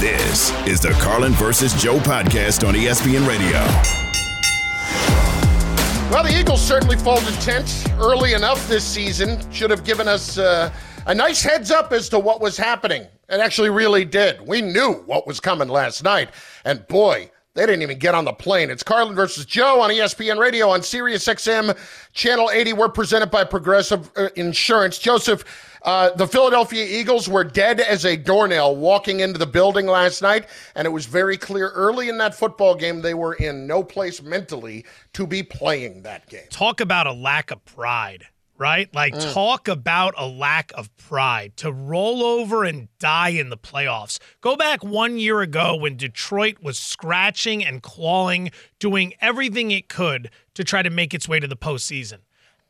This is the Carlin versus Joe podcast on ESPN Radio. Well, the Eagles certainly folded tent early enough this season. Should have given us uh, a nice heads up as to what was happening. It actually really did. We knew what was coming last night. And boy, they didn't even get on the plane. It's Carlin versus Joe on ESPN Radio on Sirius XM, Channel 80. We're presented by Progressive uh, Insurance. Joseph, uh, the Philadelphia Eagles were dead as a doornail walking into the building last night, and it was very clear early in that football game they were in no place mentally to be playing that game. Talk about a lack of pride right? Like, mm. talk about a lack of pride to roll over and die in the playoffs. Go back one year ago when Detroit was scratching and clawing, doing everything it could to try to make its way to the postseason.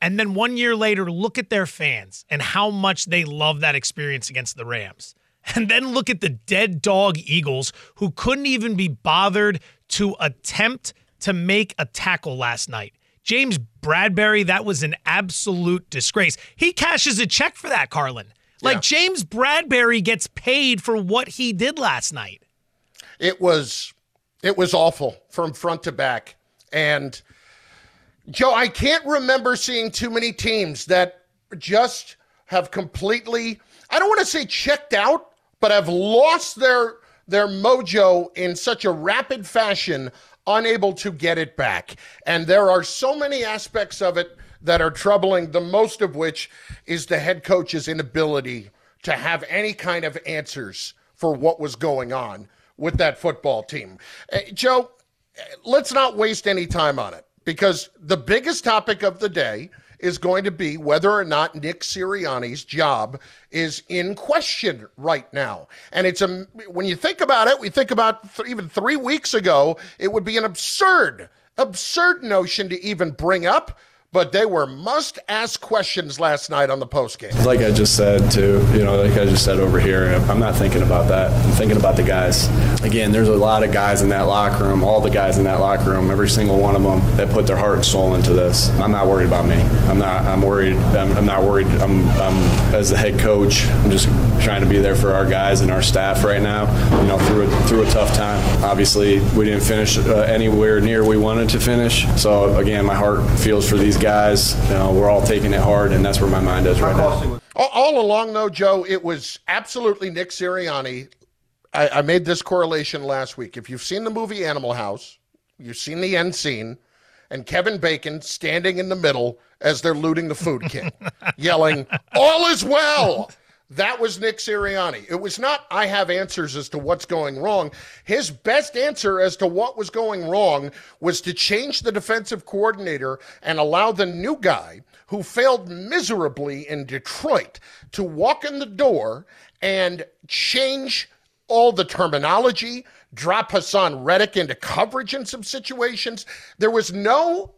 And then one year later, look at their fans and how much they love that experience against the Rams. And then look at the dead dog Eagles who couldn't even be bothered to attempt to make a tackle last night. James Bradberry, that was an absolute disgrace. He cashes a check for that, Carlin. Like yeah. James Bradberry gets paid for what he did last night. It was it was awful from front to back. And Joe, I can't remember seeing too many teams that just have completely, I don't want to say checked out, but have lost their their mojo in such a rapid fashion, unable to get it back. And there are so many aspects of it that are troubling, the most of which is the head coach's inability to have any kind of answers for what was going on with that football team. Uh, Joe, let's not waste any time on it because the biggest topic of the day is going to be whether or not Nick Sirianni's job is in question right now. And it's a when you think about it, we think about th- even 3 weeks ago, it would be an absurd absurd notion to even bring up but they were must ask questions last night on the postgame. Like I just said too, you know, like I just said over here, I'm not thinking about that. I'm thinking about the guys. Again, there's a lot of guys in that locker room, all the guys in that locker room, every single one of them that put their heart and soul into this. I'm not worried about me. I'm not. I'm worried. I'm, I'm not worried. I'm, I'm as the head coach. I'm just trying to be there for our guys and our staff right now. You know, through a, through a tough time. Obviously, we didn't finish uh, anywhere near we wanted to finish. So again, my heart feels for these guys. You know, we're all taking it hard, and that's where my mind is right now. All along, though, Joe, it was absolutely Nick Sirianni. I, I made this correlation last week. If you've seen the movie Animal House, you've seen the end scene, and Kevin Bacon standing in the middle as they're looting the Food King, yelling, All is well. That was Nick Sirianni. It was not, I have answers as to what's going wrong. His best answer as to what was going wrong was to change the defensive coordinator and allow the new guy who failed miserably in Detroit to walk in the door and change all the terminology, drop Haason Reddick into coverage in some situations. There was no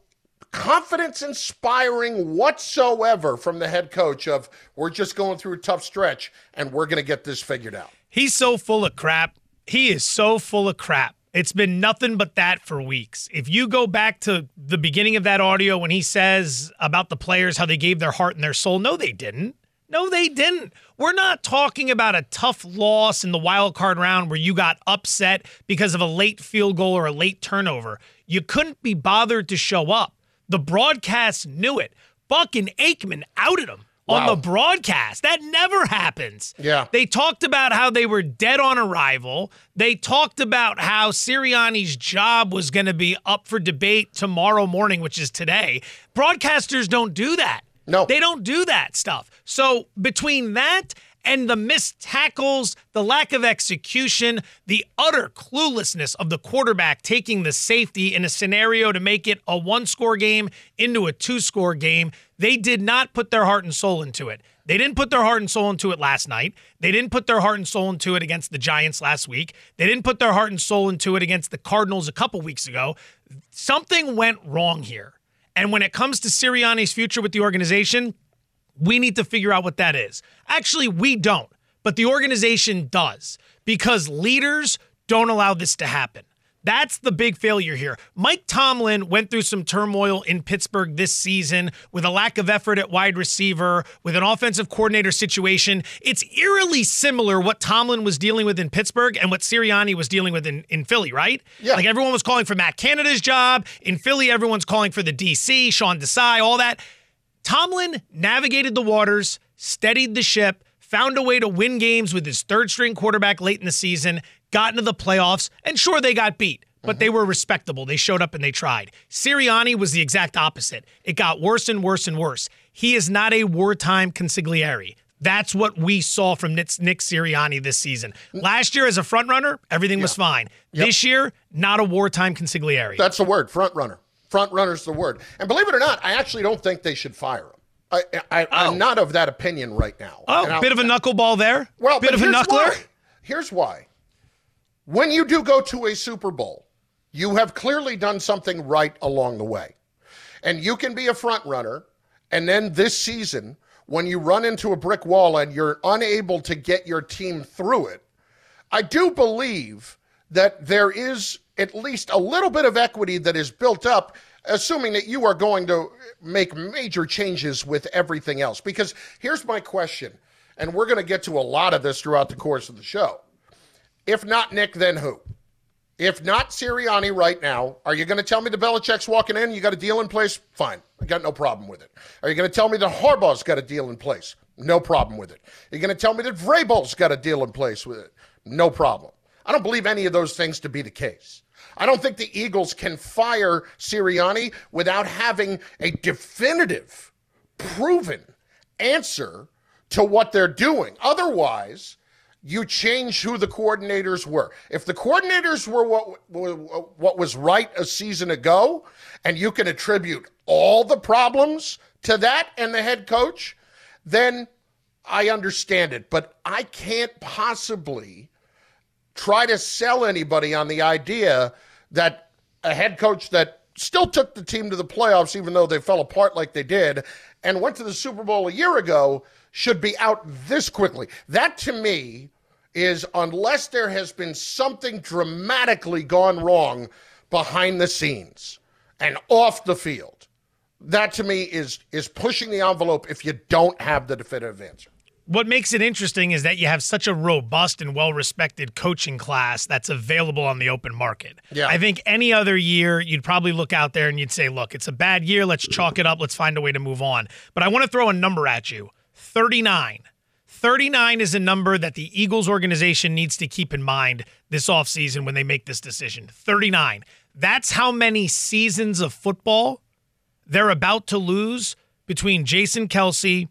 confidence inspiring whatsoever from the head coach of we're just going through a tough stretch and we're going to get this figured out. He's so full of crap. He is so full of crap. It's been nothing but that for weeks. If you go back to the beginning of that audio when he says about the players how they gave their heart and their soul, no they didn't. No, they didn't. We're not talking about a tough loss in the wild card round where you got upset because of a late field goal or a late turnover. You couldn't be bothered to show up. The broadcast knew it. Fucking Aikman outed him wow. on the broadcast. That never happens. Yeah. They talked about how they were dead on arrival. They talked about how Sirianni's job was going to be up for debate tomorrow morning, which is today. Broadcasters don't do that. No. They don't do that stuff. So between that and the missed tackles, the lack of execution, the utter cluelessness of the quarterback taking the safety in a scenario to make it a one score game into a two score game. They did not put their heart and soul into it. They didn't put their heart and soul into it last night. They didn't put their heart and soul into it against the Giants last week. They didn't put their heart and soul into it against the Cardinals a couple weeks ago. Something went wrong here. And when it comes to Sirianni's future with the organization, we need to figure out what that is. Actually, we don't, but the organization does because leaders don't allow this to happen. That's the big failure here. Mike Tomlin went through some turmoil in Pittsburgh this season with a lack of effort at wide receiver, with an offensive coordinator situation. It's eerily similar what Tomlin was dealing with in Pittsburgh and what Sirianni was dealing with in, in Philly, right? Yeah. Like everyone was calling for Matt Canada's job. In Philly, everyone's calling for the DC, Sean Desai, all that. Tomlin navigated the waters, steadied the ship, found a way to win games with his third string quarterback late in the season, got into the playoffs, and sure, they got beat, but they mm-hmm. were respectable. They showed up and they tried. Sirianni was the exact opposite. It got worse and worse and worse. He is not a wartime consigliere. That's what we saw from Nick, Sirianni this season. Mm. Last year, as a front runner, everything was fine. This year, not a wartime consigliere. That's the word, front runner. Front runner's the word. And believe it or not, I actually don't think they should fire him. I, I, I'm oh. not of that opinion right now. oh, bit of a knuckleball there. Well, bit of a here's knuckler. Why. Here's why. When you do go to a Super Bowl, you have clearly done something right along the way. And you can be a front runner, and then this season, when you run into a brick wall and you're unable to get your team through it, I do believe that there is at least a little bit of equity that is built up, assuming that you are going to make major changes with everything else. Because here's my question, and we're going to get to a lot of this throughout the course of the show. If not Nick, then who? If not Sirianni right now, are you going to tell me the Belichick's walking in? You got a deal in place? Fine. I got no problem with it. Are you going to tell me that Harbaugh's got a deal in place? No problem with it. Are you going to tell me that Vrabel's got a deal in place with it? No problem. I don't believe any of those things to be the case. I don't think the Eagles can fire Sirianni without having a definitive, proven answer to what they're doing. Otherwise, you change who the coordinators were. If the coordinators were what what was right a season ago, and you can attribute all the problems to that and the head coach, then I understand it. But I can't possibly try to sell anybody on the idea that a head coach that still took the team to the playoffs, even though they fell apart like they did, and went to the Super Bowl a year ago, should be out this quickly. That to me is unless there has been something dramatically gone wrong behind the scenes and off the field. That to me is is pushing the envelope if you don't have the definitive answer. What makes it interesting is that you have such a robust and well-respected coaching class that's available on the open market. Yeah. I think any other year you'd probably look out there and you'd say, "Look, it's a bad year. Let's chalk it up. Let's find a way to move on." But I want to throw a number at you. 39. 39 is a number that the Eagles organization needs to keep in mind this offseason when they make this decision. 39. That's how many seasons of football they're about to lose between Jason Kelce,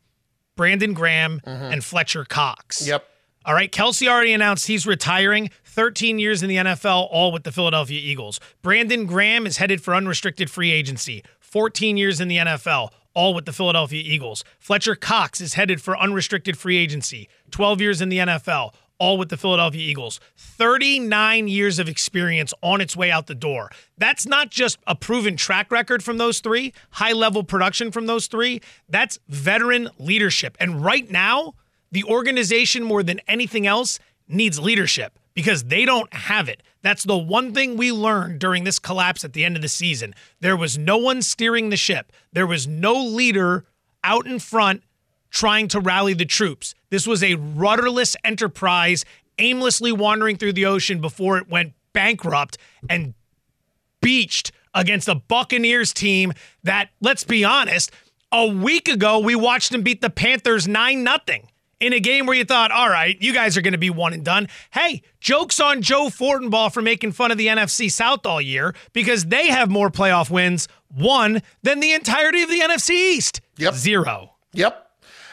Brandon Graham, mm-hmm. and Fletcher Cox. Yep. All right. Kelce already announced he's retiring. 13 years in the NFL, all with the Philadelphia Eagles. Brandon Graham is headed for unrestricted free agency. 14 years in the NFL, all with the Philadelphia Eagles. Fletcher Cox is headed for unrestricted free agency. 12 years in the NFL, all with the Philadelphia Eagles. 39 years of experience on its way out the door. That's not just a proven track record from those three, high level production from those three. That's veteran leadership. And right now, the organization, more than anything else, needs leadership because they don't have it. That's the one thing we learned during this collapse at the end of the season. There was no one steering the ship, there was no leader out in front trying to rally the troops. This was a rudderless enterprise aimlessly wandering through the ocean before it went bankrupt and beached against a Buccaneers team that, let's be honest, a week ago we watched them beat the Panthers 9 0 in a game where you thought, all right, you guys are going to be one and done. Hey, jokes on Joe Fortenbaugh for making fun of the NFC South all year because they have more playoff wins, one, than the entirety of the NFC East. Yep. Zero. Yep.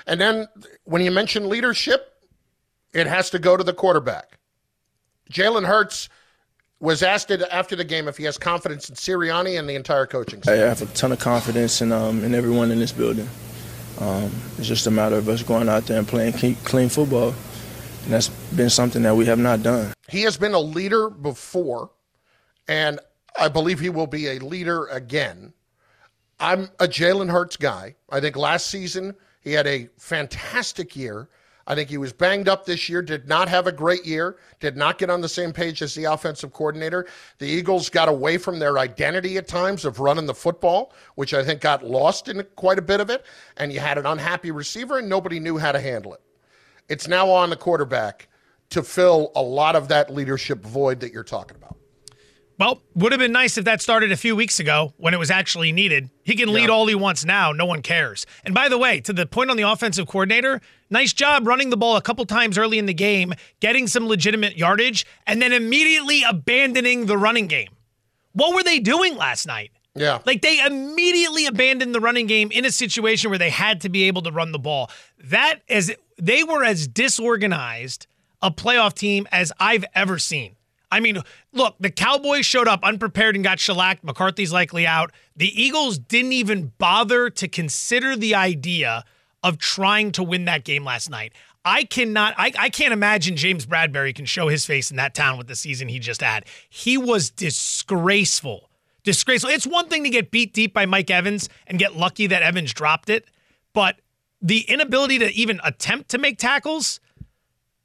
And then when you mention leadership, it has to go to the quarterback. Jalen Hurts was asked after the game if he has confidence in Sirianni and the entire coaching staff. I have a ton of confidence in um, in everyone in this building. Um, it's just a matter of us going out there and playing clean, clean football, and that's been something that we have not done. He has been a leader before, and I believe he will be a leader again. I'm a Jalen Hurts guy. I think last season he had a fantastic year. I think he was banged up this year, did not have a great year, did not get on the same page as the offensive coordinator. The Eagles got away from their identity at times of running the football, which I think got lost in quite a bit of it. And you had an unhappy receiver, and nobody knew how to handle it. It's now on the quarterback to fill a lot of that leadership void that you're talking about. Well, would have been nice if that started a few weeks ago when it was actually needed. He can lead yeah. all he wants now. No one cares. And by the way, to the point on the offensive coordinator, nice job running the ball a couple times early in the game, getting some legitimate yardage, and then immediately abandoning the running game. What were they doing last night? Yeah. Like they immediately abandoned the running game in a situation where they had to be able to run the ball. That is they were as disorganized a playoff team as I've ever seen. I mean, look, the Cowboys showed up unprepared and got shellacked. McCarthy's likely out. The Eagles didn't even bother to consider the idea of trying to win that game last night. I cannot, I, I can't imagine James Bradberry can show his face in that town with the season he just had. He was disgraceful. Disgraceful. It's one thing to get beat deep by Mike Evans and get lucky that Evans dropped it, but the inability to even attempt to make tackles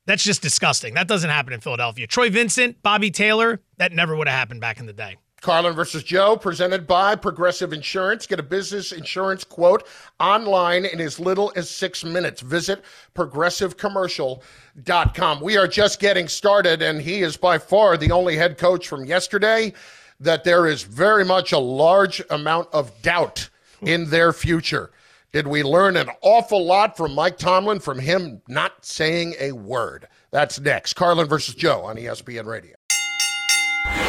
that's just disgusting. That doesn't happen in Philadelphia. Troy Vincent, Bobby Taylor, that never would have happened back in the day. Carlin versus Joe, presented by Progressive Insurance. Get a business insurance quote online in as little as six minutes. Visit progressivecommercial.com. We are just getting started, and he is by far the only head coach from yesterday that there is very much a large amount of doubt in their future. Did we learn an awful lot from Mike Tomlin from him not saying a word? That's next. Carlin versus Joe on ESPN Radio.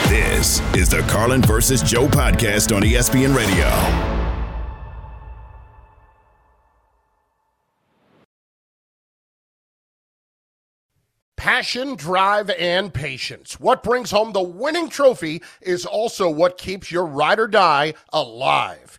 This is the Carlin versus Joe podcast on ESPN Radio. Passion, drive, and patience. What brings home the winning trophy is also what keeps your ride or die alive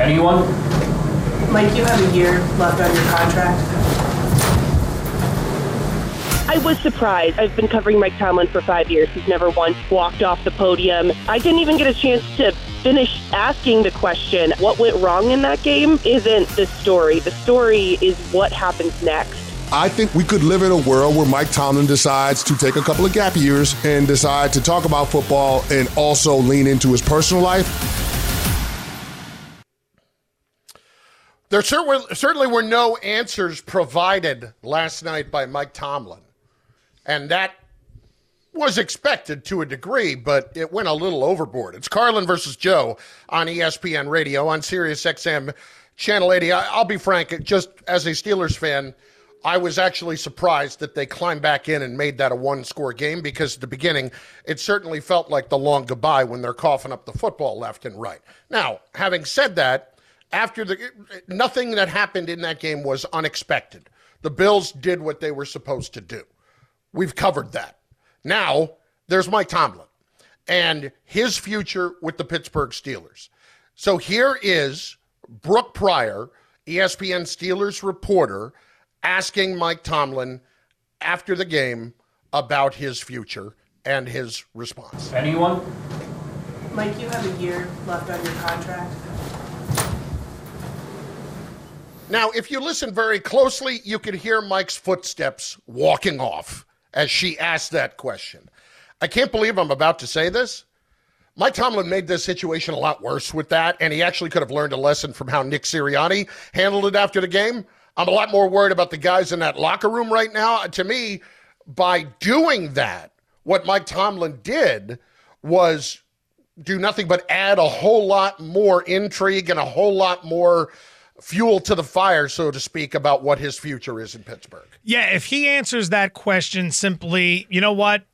Anyone? Mike, you have a year left on your contract. I was surprised. I've been covering Mike Tomlin for five years. He's never once walked off the podium. I didn't even get a chance to finish asking the question what went wrong in that game isn't the story. The story is what happens next. I think we could live in a world where Mike Tomlin decides to take a couple of gap years and decide to talk about football and also lean into his personal life. There certainly were no answers provided last night by Mike Tomlin. And that was expected to a degree, but it went a little overboard. It's Carlin versus Joe on ESPN Radio on Sirius XM Channel 80. I'll be frank, just as a Steelers fan, I was actually surprised that they climbed back in and made that a one score game because at the beginning, it certainly felt like the long goodbye when they're coughing up the football left and right. Now, having said that, after the nothing that happened in that game was unexpected. The Bills did what they were supposed to do. We've covered that. Now, there's Mike Tomlin and his future with the Pittsburgh Steelers. So here is Brooke Pryor, ESPN Steelers reporter, asking Mike Tomlin after the game about his future and his response. Anyone? Mike, you have a year left on your contract. Now, if you listen very closely, you can hear Mike's footsteps walking off as she asked that question. I can't believe I'm about to say this. Mike Tomlin made this situation a lot worse with that, and he actually could have learned a lesson from how Nick Sirianni handled it after the game. I'm a lot more worried about the guys in that locker room right now. To me, by doing that, what Mike Tomlin did was do nothing but add a whole lot more intrigue and a whole lot more fuel to the fire, so to speak, about what his future is in Pittsburgh. Yeah, if he answers that question simply, you know what?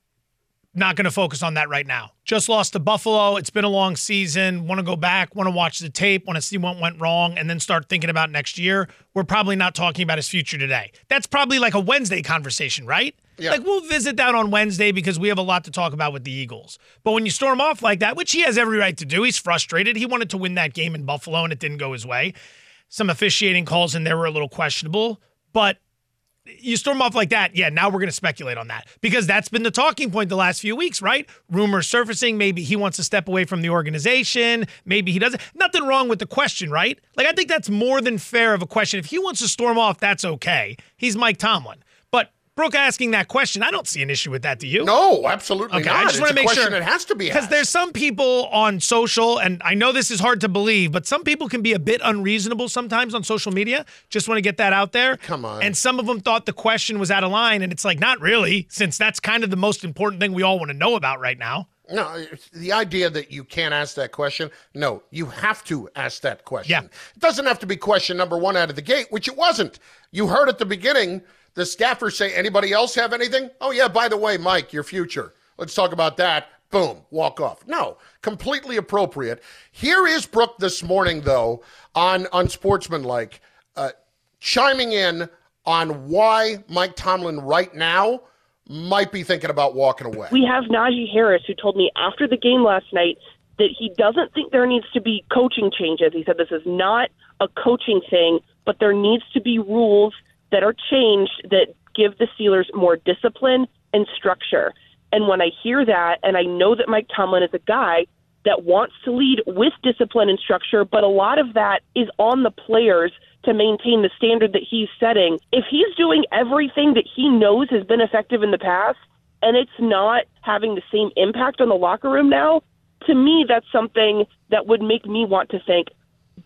Not going to focus on that right now. Just lost to Buffalo. It's been a long season. Want to go back, want to watch the tape, want to see what went wrong, and then start thinking about next year. We're probably not talking about his future today. That's probably like a Wednesday conversation, right? Yeah. Like we'll visit that on Wednesday because we have a lot to talk about with the Eagles. But when you storm off like that, which he has every right to do, he's frustrated. He wanted to win that game in Buffalo and it didn't go his way. Some officiating calls in there were a little questionable, but you storm off like that, yeah, now we're going to speculate on that because that's been the talking point the last few weeks, right? Rumors surfacing. Maybe he wants to step away from the organization. Maybe he doesn't. Nothing wrong with the question, right? Like, I think that's more than fair of a question. If he wants to storm off, that's okay. He's Mike Tomlin. Brooke asking that question, I don't see an issue with that. Do you? No, absolutely Okay, not. I just It's want to make sure that has to be asked. because there's some people on social, and I know this is hard to believe, but some people can be a bit unreasonable sometimes on social media. Just want to get that out there. Come on. And some of them thought the question was out of line, and it's like not really, since that's kind of the most important thing we all want to know about right now. No, the idea that you can't ask that question, no, you have to ask that question. Yeah. It doesn't have to be question number one out of the gate, which it wasn't. You heard at the beginning the staffers say, anybody else have anything? Oh, yeah, by the way, Mike, your future. Let's talk about that. Boom, walk off. No, completely appropriate. Here is Brooke this morning, though, on Unsportsmanlike, uh, chiming in on why Mike Tomlin right now might be thinking about walking away. We have Najee Harris, who told me after the game last night that he doesn't think there needs to be coaching changes. He said this is not a coaching thing, but there needs to be rules that are changed that give the Steelers more discipline and structure. And when I hear that, and I know that Mike Tomlin is a guy that wants to lead with discipline and structure, but a lot of that is on the players to maintain the standard that he's setting. If he's doing everything that he knows has been effective in the past, and it's not having the same impact on the locker room now, to me, that's something that would make me want to think,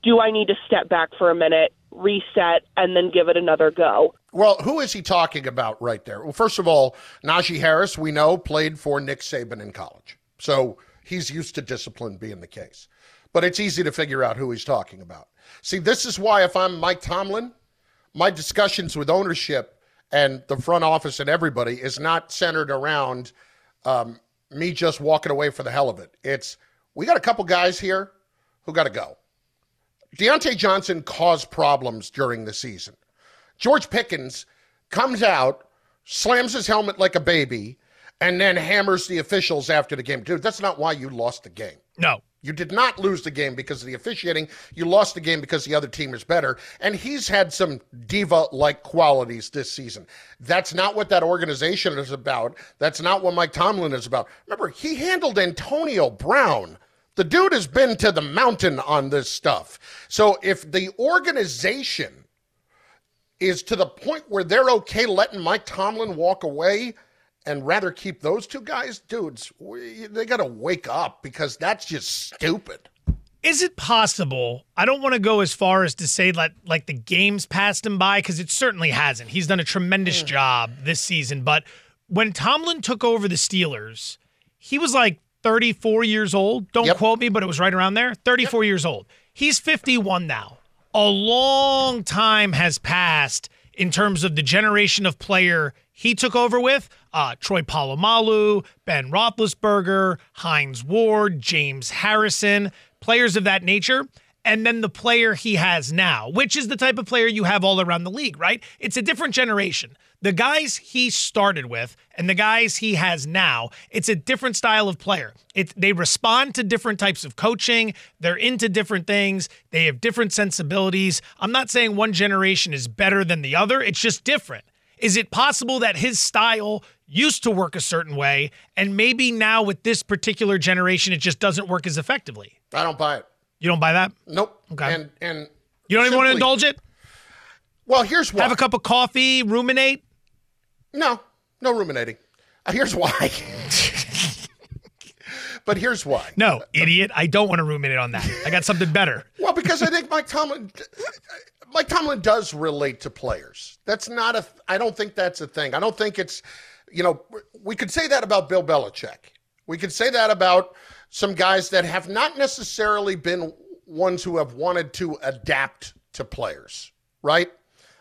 do I need to step back for a minute, reset, and then give it another go? Well, who is he talking about right there? Well, first of all, Najee Harris, we know, played for Nick Saban in college. So he's used to discipline being the case. But it's easy to figure out who he's talking about. See, this is why if I'm Mike Tomlin, my discussions with ownership and the front office and everybody is not centered around um, me just walking away for the hell of it. It's we got a couple guys here who got to go. Diontae Johnson caused problems during the season. George Pickens comes out, slams his helmet like a baby, and then hammers the officials after the game. Dude, that's not why you lost the game. No. You did not lose the game because of the officiating. You lost the game because the other team is better. And he's had some diva like qualities this season. That's not what that organization is about. That's not what Mike Tomlin is about. Remember, he handled Antonio Brown. The dude has been to the mountain on this stuff. So if the organization is to the point where they're okay letting Mike Tomlin walk away and rather keep those two guys, dudes, we, they got to wake up because that's just stupid. Is it possible? I don't want to go as far as to say that like the games passed him by because it certainly hasn't. He's done a tremendous hmm. job this season. But when Tomlin took over the Steelers, he was like 34 years old. Don't quote me, but it was right around there. 34 years old. He's 51 now. A long time has passed in terms of the generation of player he took over with. Uh, Troy Polamalu, Ben Roethlisberger, Hines Ward, James Harrison, players of that nature. And then the player he has now, which is the type of player you have all around the league, right? It's a different generation. The guys he started with and the guys he has now, it's a different style of player. It, they respond to different types of coaching. They're into different things. They have different sensibilities. I'm not saying one generation is better than the other. It's just different. Is it possible that his style used to work a certain way and maybe now with this particular generation it just doesn't work as effectively? I don't buy it. You don't buy that? Nope. Okay. And and you don't even want to indulge it? Well, here's why. Have a cup of coffee, ruminate? No, no ruminating. Uh, here's why. but here's why. No, idiot. I don't want to ruminate on that. I got something better. Well, because I think Mike Tomlin, Mike Tomlin does relate to players. That's not a. I don't think that's a thing. I don't think it's. You know, we could say that about Bill Belichick. We could say that about some guys that have not necessarily been ones who have wanted to adapt to players, right?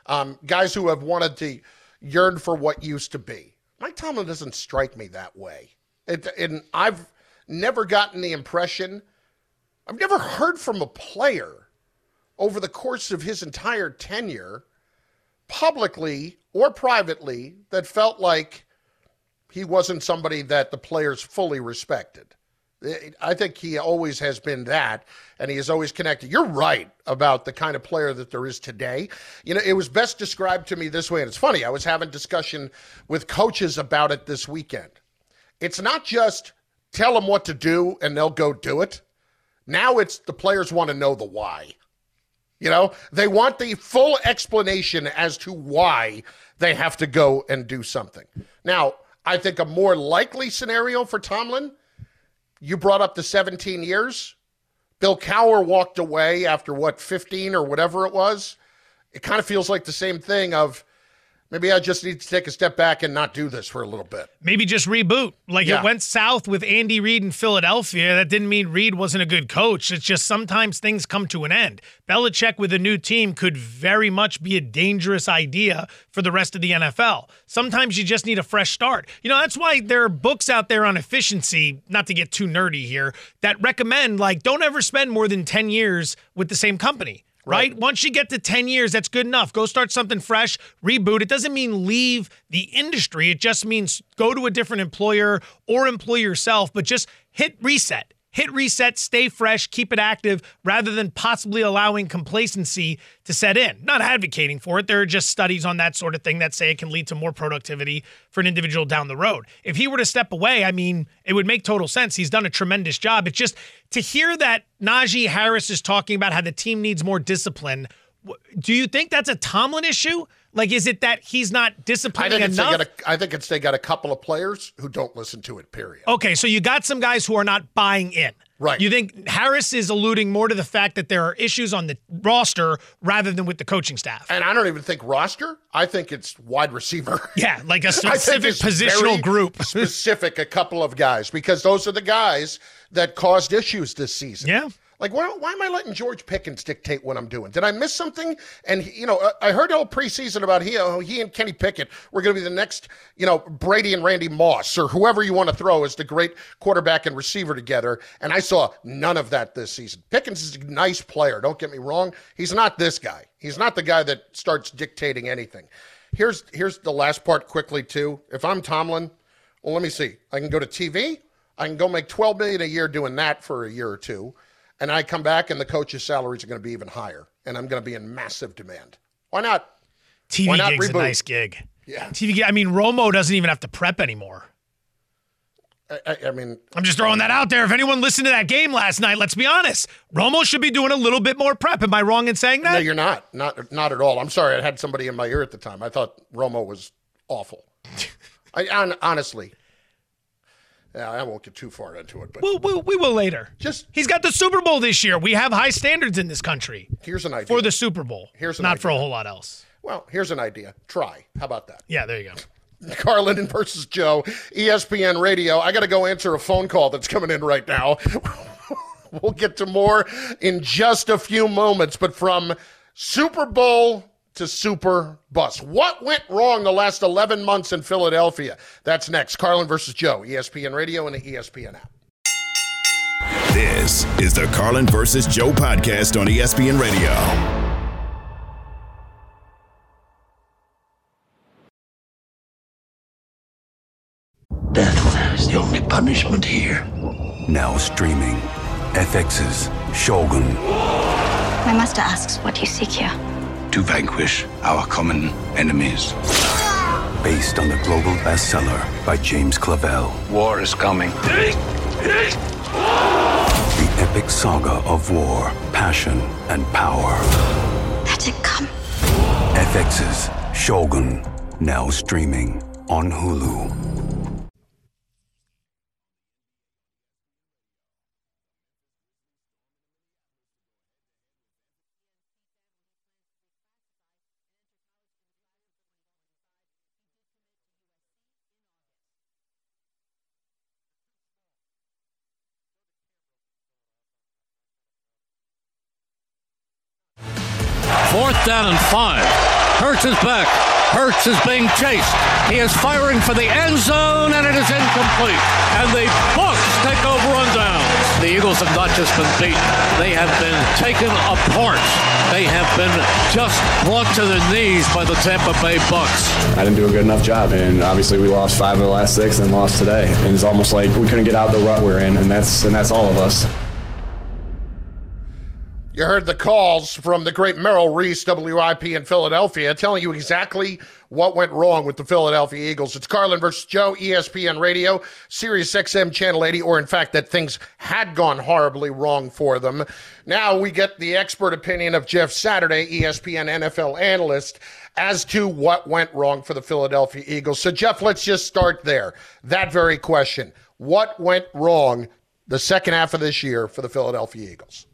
Um, guys who have wanted to yearn for what used to be. Mike Tomlin doesn't strike me that way. It, and I've never gotten the impression, I've never heard from a player over the course of his entire tenure, publicly or privately, that felt like he wasn't somebody that the players fully respected. I think he always has been that, and he is always connected. You're right about the kind of player that there is today. You know, it was best described to me this way, and it's funny. I was having discussion with coaches about it this weekend. It's not just tell them what to do and they'll go do it. Now it's the players want to know the why. You know, they want the full explanation as to why they have to go and do something. Now, I think a more likely scenario for Tomlin, you brought up the 17 years. Bill Cowher walked away after what, 15 or whatever it was. It kind of feels like the same thing of maybe I just need to take a step back and not do this for a little bit. Maybe just reboot. Like Yeah. it went south with Andy Reid in Philadelphia. That didn't mean Reid wasn't a good coach. It's just sometimes things come to an end. Belichick with a new team could very much be a dangerous idea for the rest of the NFL. Sometimes you just need a fresh start. You know, that's why there are books out there on efficiency, not to get too nerdy here, that recommend like don't ever spend more than 10 years with the same company. Right? Once you get to 10 years, that's good enough. Go start something fresh, reboot. It doesn't mean leave the industry. It just means go to a different employer or employ yourself, but just hit reset. Hit reset, stay fresh, keep it active rather than possibly allowing complacency to set in. Not advocating for it. There are just studies on that sort of thing that say it can lead to more productivity for an individual down the road. If he were to step away, I mean, it would make total sense. He's done a tremendous job. It's just to hear that Najee Harris is talking about how the team needs more discipline. Do you think that's a Tomlin issue? Like, is it that he's not I disciplining they enough? got a, I think it's they got a couple of players who don't listen to it, period. Okay, so you got some guys who are not buying in. Right. You think Harris is alluding more to the fact that there are issues on the roster rather than with the coaching staff? And I don't even think roster. I think it's wide receiver. Yeah, like a specific positional group. specific, a couple of guys, because those are the guys that caused issues this season. Yeah. Like, why, why am I letting George Pickens dictate what I'm doing? Did I miss something? And, he- you know, I- I heard all preseason about he, oh, he and Kenny Pickett were going to be the next, you know, Brady and Randy Moss or whoever you want to throw as the great quarterback and receiver together. And I saw none of that this season. Pickens is a nice player. Don't get me wrong. He's not this guy. He's not the guy that starts dictating anything. Here's here's the last part quickly too. If I'm Tomlin, well, let me see. I can go to TV. I can go make 12 million a year doing that for a year or two, and I come back and the coach's salaries are going to be even higher, and I'm going to be in massive demand. Why not? TV Why not gig's a nice gig. Yeah. TV gig. I mean, Romo doesn't even have to prep anymore. I, I, I mean, I'm just throwing that out there. If anyone listened to that game last night, let's be honest. Romo should be doing a little bit more prep. Am I wrong in saying that? no, you're not. Not not at all. I'm sorry. I had somebody in my ear at the time. I thought Romo was awful. I hon- honestly. Yeah, I won't get too far into it, but We'll, we'll, we will later. Just He's got the Super Bowl this year. We have high standards in this country here's an idea. for the Super Bowl. Here's not for a whole lot else. well, here's an idea. Try. How about that? Yeah, there you go. Carlin versus Joe, ESPN Radio. I got to go answer a phone call that's coming in right now. we'll get to more in just a few moments, but from Super Bowl to Super Bus. What went wrong the last 11 months in Philadelphia? That's next. Carlin versus Joe, ESPN Radio and the ESPN app. This is the Carlin versus Joe podcast on ESPN Radio. Death is the only punishment here. Now streaming. FX's Shogun. My master asks what you seek here. To vanquish our common enemies. Based on the global bestseller by James Clavell. War is coming. The epic saga of war, passion, and power. Let it come. FX's Shogun. Now streaming on Hulu. Five. Hurts is back. Hurts is being chased. He is firing for the end zone, and it is incomplete. And the Bucks take over on downs. The Eagles have not just been beaten; they have been taken apart. They have been just brought to their knees by the Tampa Bay Bucks. I didn't do a good enough job, and obviously we lost five of the last six, and lost today. And it's almost like we couldn't get out of the rut we're in, and that's and that's all of us. You heard the calls from the great Merrill Reese, WIP in Philadelphia, telling you exactly what went wrong with the Philadelphia Eagles. It's Carlin versus Joe, ESPN Radio, Sirius XM Channel 80, or in fact, that things had gone horribly wrong for them. Now we get the expert opinion of Jeff Saturday, ESPN NFL analyst, as to what went wrong for the Philadelphia Eagles. So, Jeff, let's just start there. That very question. What went wrong the second half of this year for the Philadelphia Eagles?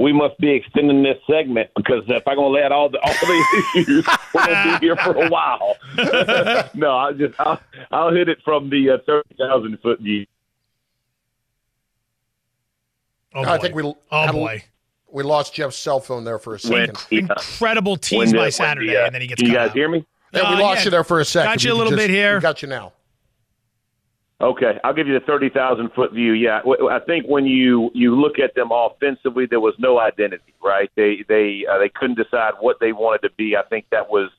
We must be extending this segment because if I'm gonna lay out all the all the issues, we're gonna be here for a while. no, I'll just I'll, I'll hit it from the uh, thirty thousand foot view. Oh, I boy. think we Oh, had boy. we lost Jeff's cell phone there for a second. Incredible tease when by when Saturday, the, uh, and then he gets Can you guys out. hear me? Yeah, we Uh, lost yeah. you there for a second. Got you We a little just- bit here. Got you now. Okay, I'll give you the thirty thousand foot view. Yeah, I think when you you look at them offensively, there was no identity, right? They they uh, they couldn't decide what they wanted to be. I think that was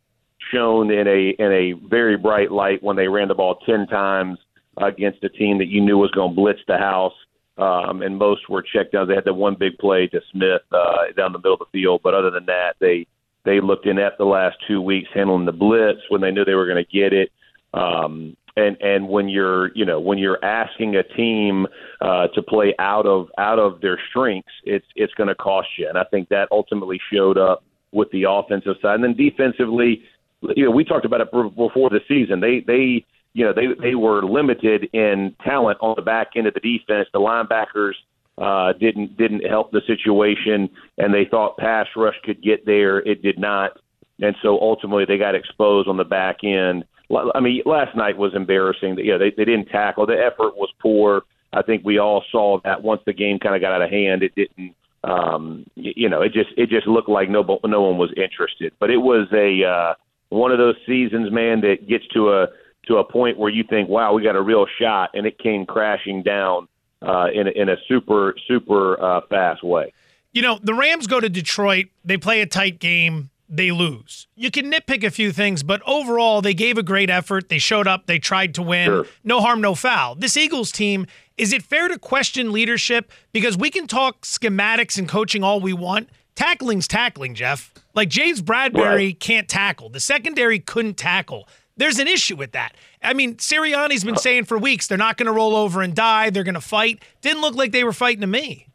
shown in a in a very bright light when they ran the ball ten times against a team that you knew was going to blitz the house, um, and most were checked down. They had the one big play to Smith uh, down the middle of the field, but other than that, they they looked inept the last two weeks handling the blitz when they knew they were going to get it. Um, and and when you're you know when you're asking a team uh, to play out of out of their strengths, it's it's going to cost you. And I think that ultimately showed up with the offensive side. And then defensively, you know, we talked about it before the season. They they you know they they were limited in talent on the back end of the defense. The linebackers uh, didn't didn't help the situation, and they thought pass rush could get there. It did not, and so ultimately they got exposed on the back end. I mean, last night was embarrassing. You know, they they didn't tackle. The effort was poor. I think we all saw that once the game kind of got out of hand, it didn't. Um, you know, it just it just looked like no no one was interested. But it was a uh, one of those seasons, man, that gets to a to a point where you think, wow, we got a real shot, and it came crashing down uh, in in a super super uh, fast way. You know, the Rams go to Detroit, they play a tight game, they lose. You can nitpick a few things, but overall, they gave a great effort. They showed up, they tried to win. Sure. No harm, no foul. This Eagles team, is it fair to question leadership? Because we can talk schematics and coaching all we want. Tackling's tackling, Jeff. Like James Bradberry Right. can't tackle. The secondary couldn't tackle. There's an issue with that. I mean, Sirianni's been saying for weeks they're not going to roll over and die. They're going to fight. Didn't look like they were fighting to me.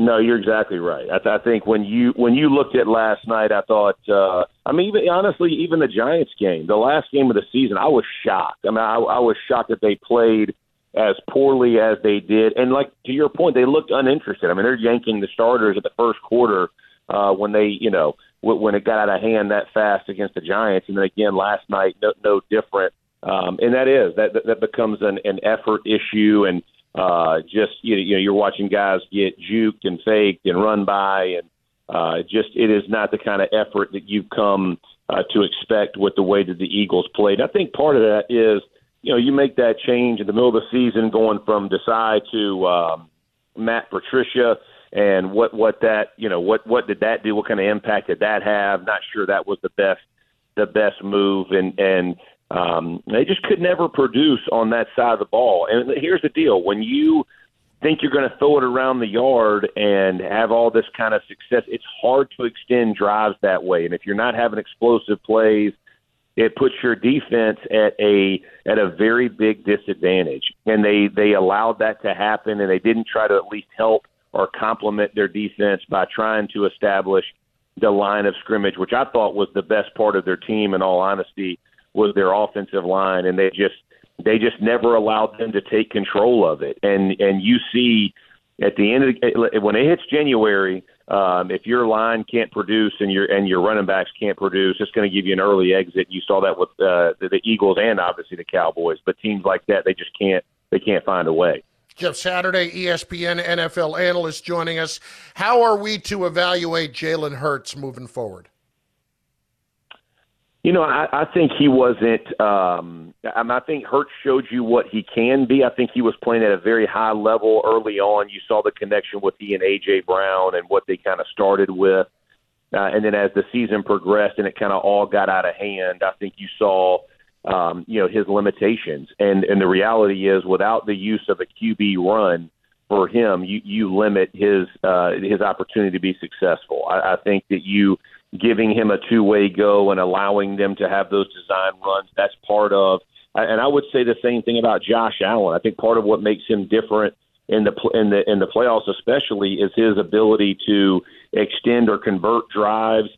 No, you're exactly right. I, th- I think when you when you looked at last night, I thought. Uh, I mean, even honestly, even the Giants game, the last game of the season, I was shocked. I mean, I, I was shocked that they played as poorly as they did, and like to your point, they looked uninterested. I mean, they're yanking the starters at the first quarter uh, when they, you know, w- when it got out of hand that fast against the Giants, and then again last night, no, no different. Um, and that is that that, becomes an, an effort issue, and uh, just you know, you know, you're watching guys get juked and faked and run by, and uh, just it is not the kind of effort that you've come uh, to expect with the way that the Eagles played. I think part of that is, you know, you make that change in the middle of the season, going from Desai to um, Matt Patricia and what what that you know what what did that do? What kind of impact did that have? Not sure that was the best the best move, and and um, they just could never produce on that side of the ball. And here's the deal: when you think you're going to throw it around the yard and have all this kind of success, it's hard to extend drives that way. And if you're not having explosive plays, it puts your defense at a at a very big disadvantage. And they they allowed that to happen, and they didn't try to at least help or complement their defense by trying to establish the line of scrimmage, which I thought was the best part of their team. In all honesty, was their offensive line, and they just they just never allowed them to take control of it. And and you see at the end of the, when it hits January, um, if your line can't produce and your and your running backs can't produce, it's going to give you an early exit. You saw that with uh, the, the Eagles and obviously the Cowboys, but teams like that they just can't they can't find a way. Jeff Saturday, ESPN NFL analyst, joining us. How are we to evaluate Jalen Hurts moving forward? You know, I, I think he wasn't. Um, I, I think Hurts showed you what he can be. I think he was playing at a very high level early on. You saw the connection with he and AJ Brown and what they kind of started with, uh, and then as the season progressed and it kind of all got out of hand, I think you saw, um, you know, his limitations. And and the reality is, without the use of a QB run for him, you you limit his uh, his opportunity to be successful. I, I think that you giving him a two way go and allowing them to have those design runs. That's part of, and I would say the same thing about Josh Allen. I think part of what makes him different in the in the in the playoffs, especially, is his ability to extend or convert drives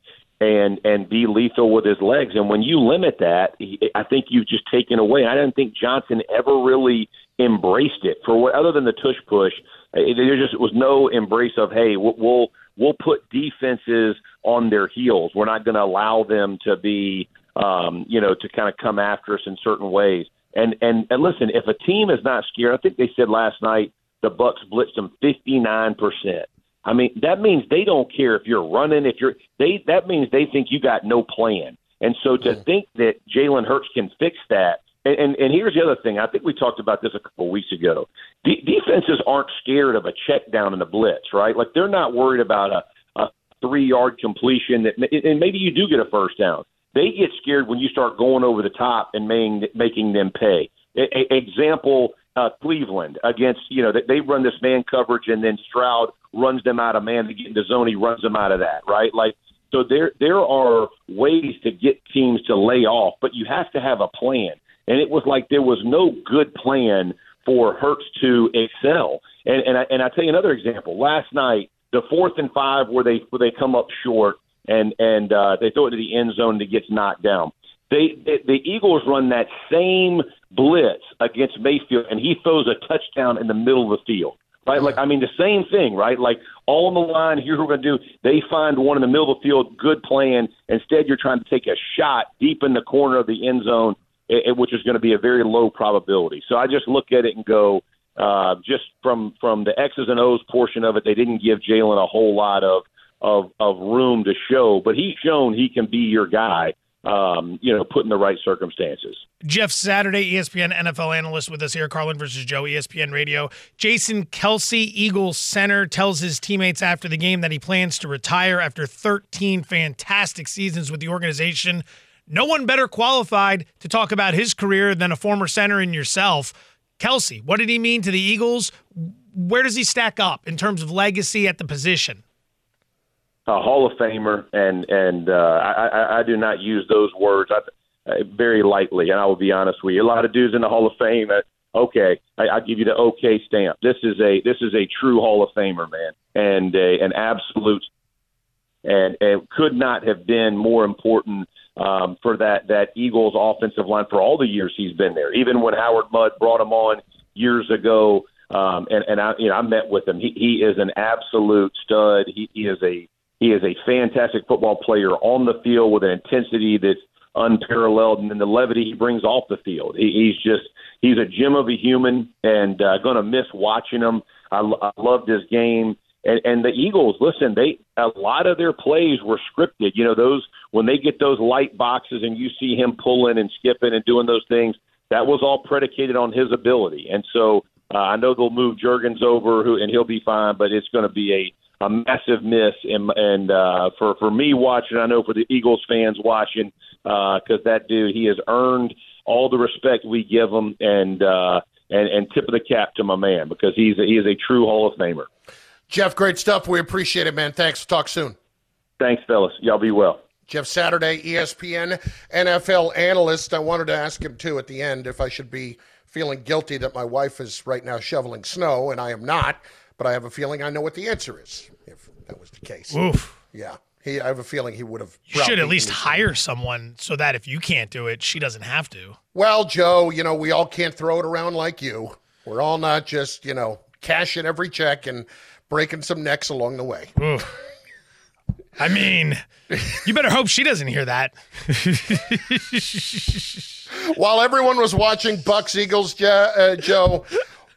and and be lethal with his legs. And when you limit that, I think you've just taken away. I didn't think Johnson ever really embraced it for what other than the tush push. There just was no embrace of hey, we'll we'll put defenses on their heels. We're not going to allow them to be, um, you know, to kind of come after us in certain ways. And and and listen, if a team is not scared, I think they said last night the Bucs blitzed them 59 percent. I mean, that means they don't care if you're running, if you're they. That means they think you got no plan. And so to think that Jalen Hurts can fix that and, and, and here's the other thing. I think we talked about this a couple weeks ago. De- defenses aren't scared of a check down in the blitz, right? Like they're not worried about a, a three yard completion that, and maybe you do get a first down. They get scared when you start going over the top and making making them pay. A, a, example: uh, Cleveland against you know they, they run this man coverage and then Stroud runs them out of man to get into zone. He runs them out of that, right? Like so, there there are ways to get teams to lay off, but you have to have a plan and it was like there was no good plan for Hurts to excel. And and I, and I tell you another example. Last night, the fourth and five where they where they come up short and and uh, they throw it to the end zone it gets knocked down. They, they the Eagles run that same blitz against Mayfield, and he throws a touchdown in the middle of the field. Right, like I mean, the same thing, right? Like all on the line. Here's what we're going to do. They find one in the middle of the field, good plan. Instead, you're trying to take a shot deep in the corner of the end zone it, which is going to be a very low probability. So I just look at it and go, uh, just from from the X's and O's portion of it, they didn't give Jalen a whole lot of of of room to show, but he's shown he can be your guy. Um, you know, put in the right circumstances. Jeff Saturday, ESPN NFL analyst with us here, Carlin versus Joe, ESPN Radio. Jason Kelce, Eagles center, tells his teammates after the game that he plans to retire after 13 fantastic seasons with the organization no one better qualified to talk about his career than a former center and yourself. Kelce, what did he mean to the Eagles? Where does he stack up in terms of legacy at the position? A Hall of Famer, and and uh, I, I do not use those words I, very lightly. And I will be honest with you, a lot of dudes in the Hall of Fame. Uh, okay, I, I give you the okay stamp. This is a this is a true Hall of Famer, man, and a, an absolute, and it could not have been more important um, for that that Eagles offensive line for all the years he's been there. Even when Howard Mudd brought him on years ago, um, and and I you know I met with him. He he is an absolute stud. He, he is a he is a fantastic football player on the field with an intensity that's unparalleled, and then the levity he brings off the field. He, he's just he's a gem of a human, and uh, going to miss watching him. I, I loved his game. And, and the Eagles, listen, they a lot of their plays were scripted. You know, those when they get those light boxes and you see him pulling and skipping and doing those things, that was all predicated on his ability. And so Uh, I know they'll move Jurgens over, who and he'll be fine, but it's going to be a a massive miss. And, and uh, for for me watching, I know for the Eagles fans watching, because uh, that dude he has earned all the respect we give him, and uh, and and tip of the cap to my man because he's a, he is a true Hall of Famer. Jeff, great stuff. We appreciate it, man. Thanks. Talk soon. Thanks, fellas. Y'all be well. Jeff Saturday, ESPN NFL analyst. I wanted to ask him too at the end if I should be feeling guilty that my wife is right now shoveling snow, and I am not. But I have a feeling I know what the answer is. If that was the case. Oof. Yeah. He, I have a feeling he would have. You should at least hire someone so that if you can't do it, she doesn't have to. Well, Joe, you know, we all can't throw it around like you. We're all not just, you know, cashing every check and breaking some necks along the way. I mean, you better hope she doesn't hear that. While everyone was watching Bucs Eagles, uh, Joe,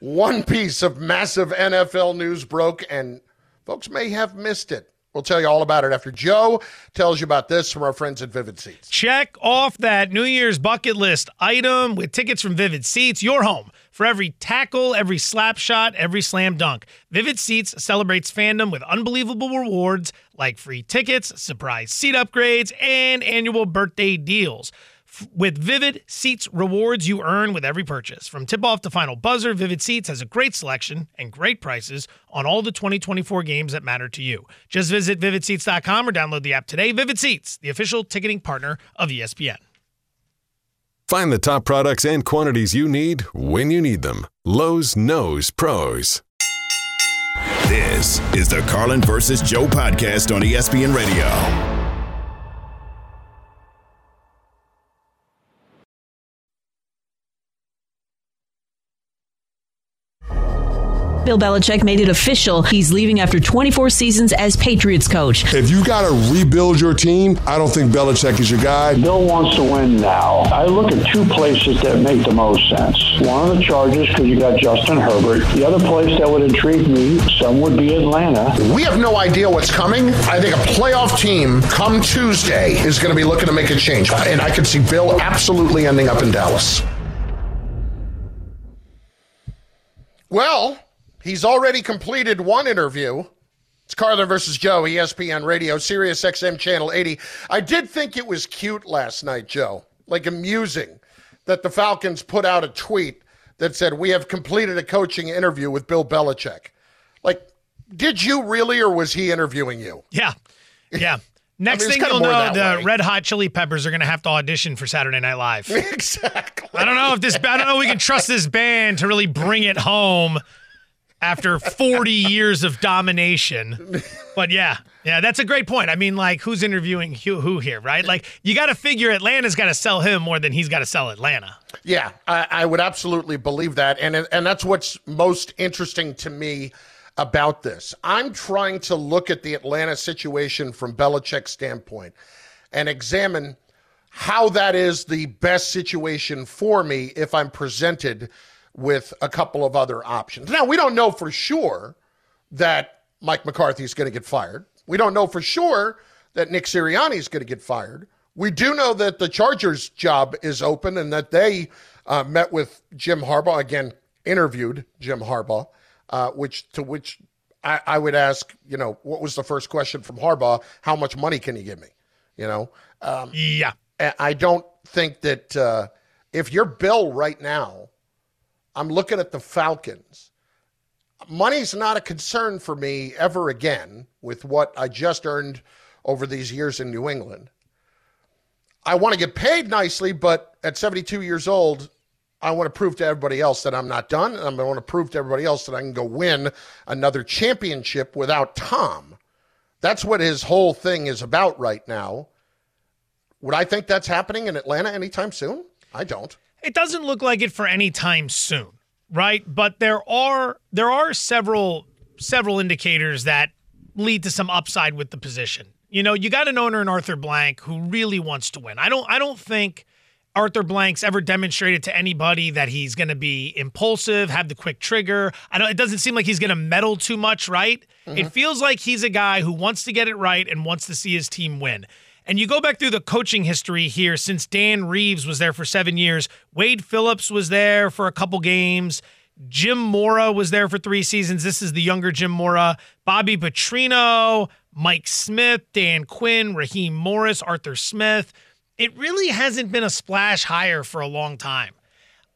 one piece of massive NFL news broke, and folks may have missed it. We'll tell you all about it after Joe tells you about this from our friends at Vivid Seats. Check off that New Year's bucket list item with tickets from Vivid Seats, your home for every tackle, every slap shot, every slam dunk. Vivid Seats celebrates fandom with unbelievable rewards like free tickets, surprise seat upgrades, and annual birthday deals. With Vivid Seats rewards you earn with every purchase. From tip off to final buzzer, Vivid Seats has a great selection and great prices on all the 2024 games that matter to you. Just visit vividseats.com or download the app today. Vivid Seats, the official ticketing partner of ESPN. Find the top products and quantities you need when you need them. Lowe's knows pros. This is the Carlin versus Joe podcast on ESPN Radio. Bill Belichick made it official. He's leaving after 24 seasons as Patriots coach. If you got to rebuild your team, I don't think Belichick is your guy. Bill wants to win now. I look at two places that make the most sense. One of the Chargers, because you got Justin Herbert. The other place that would intrigue me, some would be Atlanta. We have no idea what's coming. I think a playoff team come Tuesday is going to be looking to make a change. And I could see Bill absolutely ending up in Dallas. Well, He's already completed one interview. It's Carlin versus Joe, ESPN Radio, Sirius XM Channel 80. I did think it was cute last night, Joe, like amusing, that the Falcons put out a tweet that said, We have completed a coaching interview with Bill Belichick. Like, did you really, or was he interviewing you? Yeah. Yeah. Next I mean, thing you'll know, the way. Red Hot Chili Peppers are going to have to audition for Saturday Night Live. exactly. I don't know if this. I don't know. If we can trust this band to really bring it home after 40 years of domination. But yeah, yeah, that's a great point. I mean, like, who's interviewing who, who here, right? Like, you got to figure Atlanta's got to sell him more than he's got to sell Atlanta. Yeah, I, I, would absolutely believe that, and and that's what's most interesting to me about this. I'm trying to look at the Atlanta situation from Belichick's standpoint and examine how that is the best situation for me if I'm presented with a couple of other options. Now, we don't know for sure that Mike McCarthy is going to get fired. We don't know for sure that Nick Sirianni is going to get fired. We do know that the Chargers job is open and that they uh, met with Jim Harbaugh again, interviewed Jim Harbaugh, uh, which to which I, I, would ask, you know, what was the first question from Harbaugh? How much money can you give me? You know, um, yeah. I don't think that uh, if you're Bill right now, I'm looking at the Falcons. Money's not a concern for me ever again with what I just earned over these years in New England. I want to get paid nicely, but at 72 years old, I want to prove to everybody else that I'm not done. And I want to prove to everybody else that I can go win another championship without Tom. That's what his whole thing is about right now. Would I think that's happening in Atlanta anytime soon? I don't. It doesn't look like it for any time soon, right? But there are there are several several indicators that lead to some upside with the position. You know, you got an owner in Arthur Blank who really wants to win. I don't I don't think Arthur Blank's ever demonstrated to anybody that he's going to be impulsive, have the quick trigger. I don't it doesn't seem like he's going to meddle too much, right? Mm-hmm. It feels like he's a guy who wants to get it right and wants to see his team win. And you go back through the coaching history here since Dan Reeves was there for seven years. Wade Phillips was there for a couple games. Jim Mora was there for three seasons. This is the younger Jim Mora. Bobby Petrino, Mike Smith, Dan Quinn, Raheem Morris, Arthur Smith. It really hasn't been a splash hire for a long time.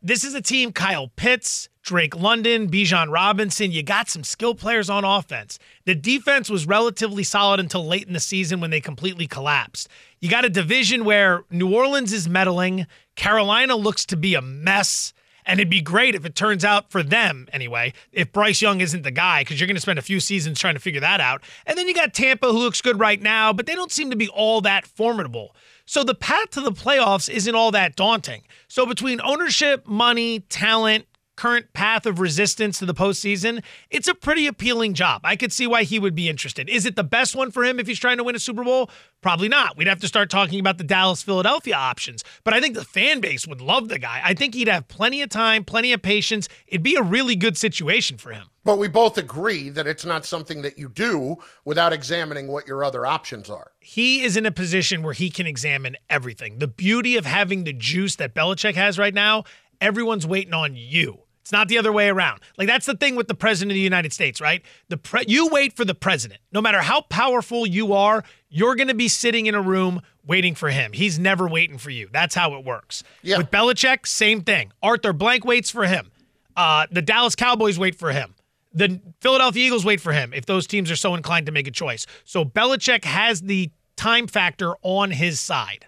This is a team, Kyle Pitts, Drake London, Bijan Robinson. You got some skill players on offense. The defense was relatively solid until late in the season when they completely collapsed. You got a division where New Orleans is meddling, Carolina looks to be a mess. And it'd be great if it turns out for them, anyway, if Bryce Young isn't the guy, because you're going to spend a few seasons trying to figure that out. And then you got Tampa, who looks good right now, but they don't seem to be all that formidable. So the path to the playoffs isn't all that daunting. So between ownership, money, talent, current path of resistance to the postseason, it's a pretty appealing job. I could see why he would be interested. Is it the best one for him if he's trying to win a Super Bowl? Probably not. We'd have to start talking about the Dallas Philadelphia options. But I think the fan base would love the guy. I think he'd have plenty of time, plenty of patience. It'd be a really good situation for him. But we both agree that it's not something that you do without examining what your other options are. He is in a position where he can examine everything. The beauty of having the juice that Belichick has right now, everyone's waiting on you. It's not the other way around. Like that's the thing with the president of the United States, right? The pre- you wait for the president. No matter how powerful you are, you're going to be sitting in a room waiting for him. He's never waiting for you. That's how it works. Yeah. With Belichick, same thing. Arthur Blank waits for him. Uh, the Dallas Cowboys wait for him. The Philadelphia Eagles wait for him if those teams are so inclined to make a choice. So Belichick has the time factor on his side.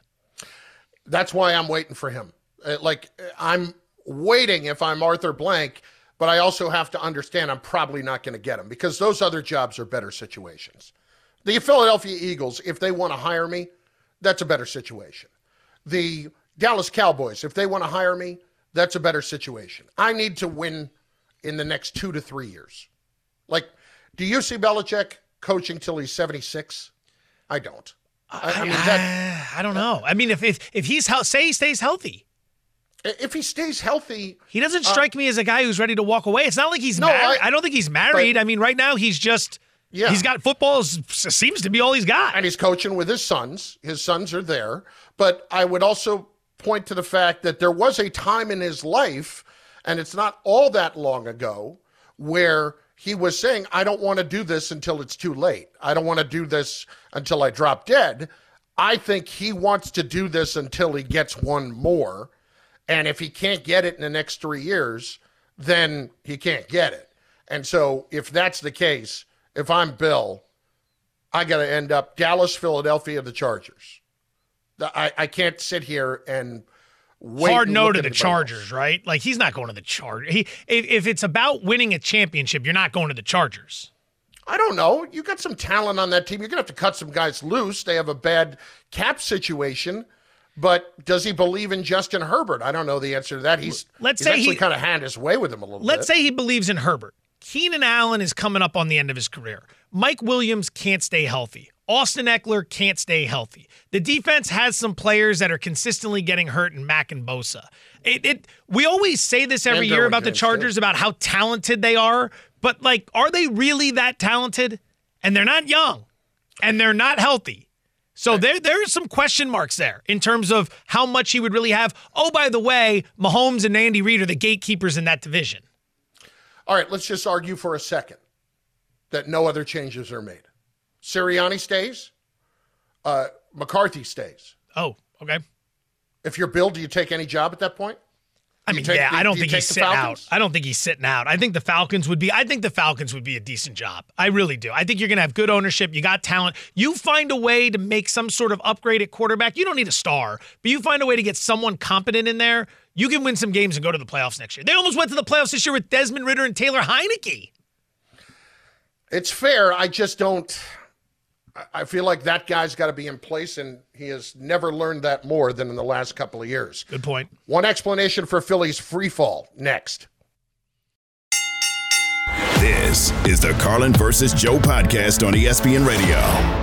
That's why I'm waiting for him. Uh, like I'm waiting if I'm Arthur Blank, but I also have to understand I'm probably not going to get him because those other jobs are better situations. The Philadelphia Eagles, if they want to hire me, that's a better situation. The Dallas Cowboys, if they want to hire me, that's a better situation. I need to win in the next two to three years. Like, do you see Belichick coaching till he's 76? I don't. Uh, I, I mean, that, I don't know. I mean, if if if he's say he stays healthy, if he stays healthy, he doesn't strike uh, me as a guy who's ready to walk away. It's not like he's no, married. I, I, don't think he's married. I mean, right now he's just yeah. He's got football seems to be all he's got. And he's coaching with his sons. His sons are there. But I would also point to the fact that there was a time in his life, and it's not all that long ago, where he was saying, I don't want to do this until it's too late. I don't want to do this until I drop dead. I think he wants to do this until he gets one more. And if he can't get it in the next three years, then he can't get it. And so if that's the case, if I'm Bill, I got to end up Dallas, Philadelphia, the Chargers. I, I can't sit here and hard no to the Chargers, right? Like he's not going to the Chargers. He if, if it's about winning a championship, you're not going to the Chargers. I don't know. You got some talent on that team. You're gonna have to cut some guys loose. They have a bad cap situation. But does he believe in Justin Herbert? I don't know the answer to that. He's let's he's say actually he kind of had his way with him a little bit. let's say he believes in Herbert. Keenan Allen is coming up on the end of his career. Mike Williams can't stay healthy. Austin Ekeler can't stay healthy. The defense has some players that are consistently getting hurt in Mack and Bosa. It, it we always say this every year about the Chargers too. about how talented they are, but like, are they really that talented? And they're not young, and they're not healthy. So there, there are some question marks there in terms of how much he would really have. Oh, by the way, Mahomes and Andy Reid are the gatekeepers in that division. All right, let's just argue for a second that no other changes are made. Sirianni stays. Uh, McCarthy stays. Oh, okay. If you're Bill, do you take any job at that point? I mean, take, yeah, do, I don't think he's sitting out. I don't think he's sitting out. I think the Falcons would be. I think the Falcons would be a decent job. I really do. I think you're going to have good ownership. You got talent. You find a way to make some sort of upgrade at quarterback. You don't need a star, but you find a way to get someone competent in there. You can win some games and go to the playoffs next year. They almost went to the playoffs this year with Desmond Ridder and Taylor Heinicke. It's fair. I just don't. I feel like that guy's got to be in place, and he has never learned that more than in the last couple of years. Good point. One explanation for Philly's free fall next. This is the Carlin versus Joe podcast on ESPN Radio.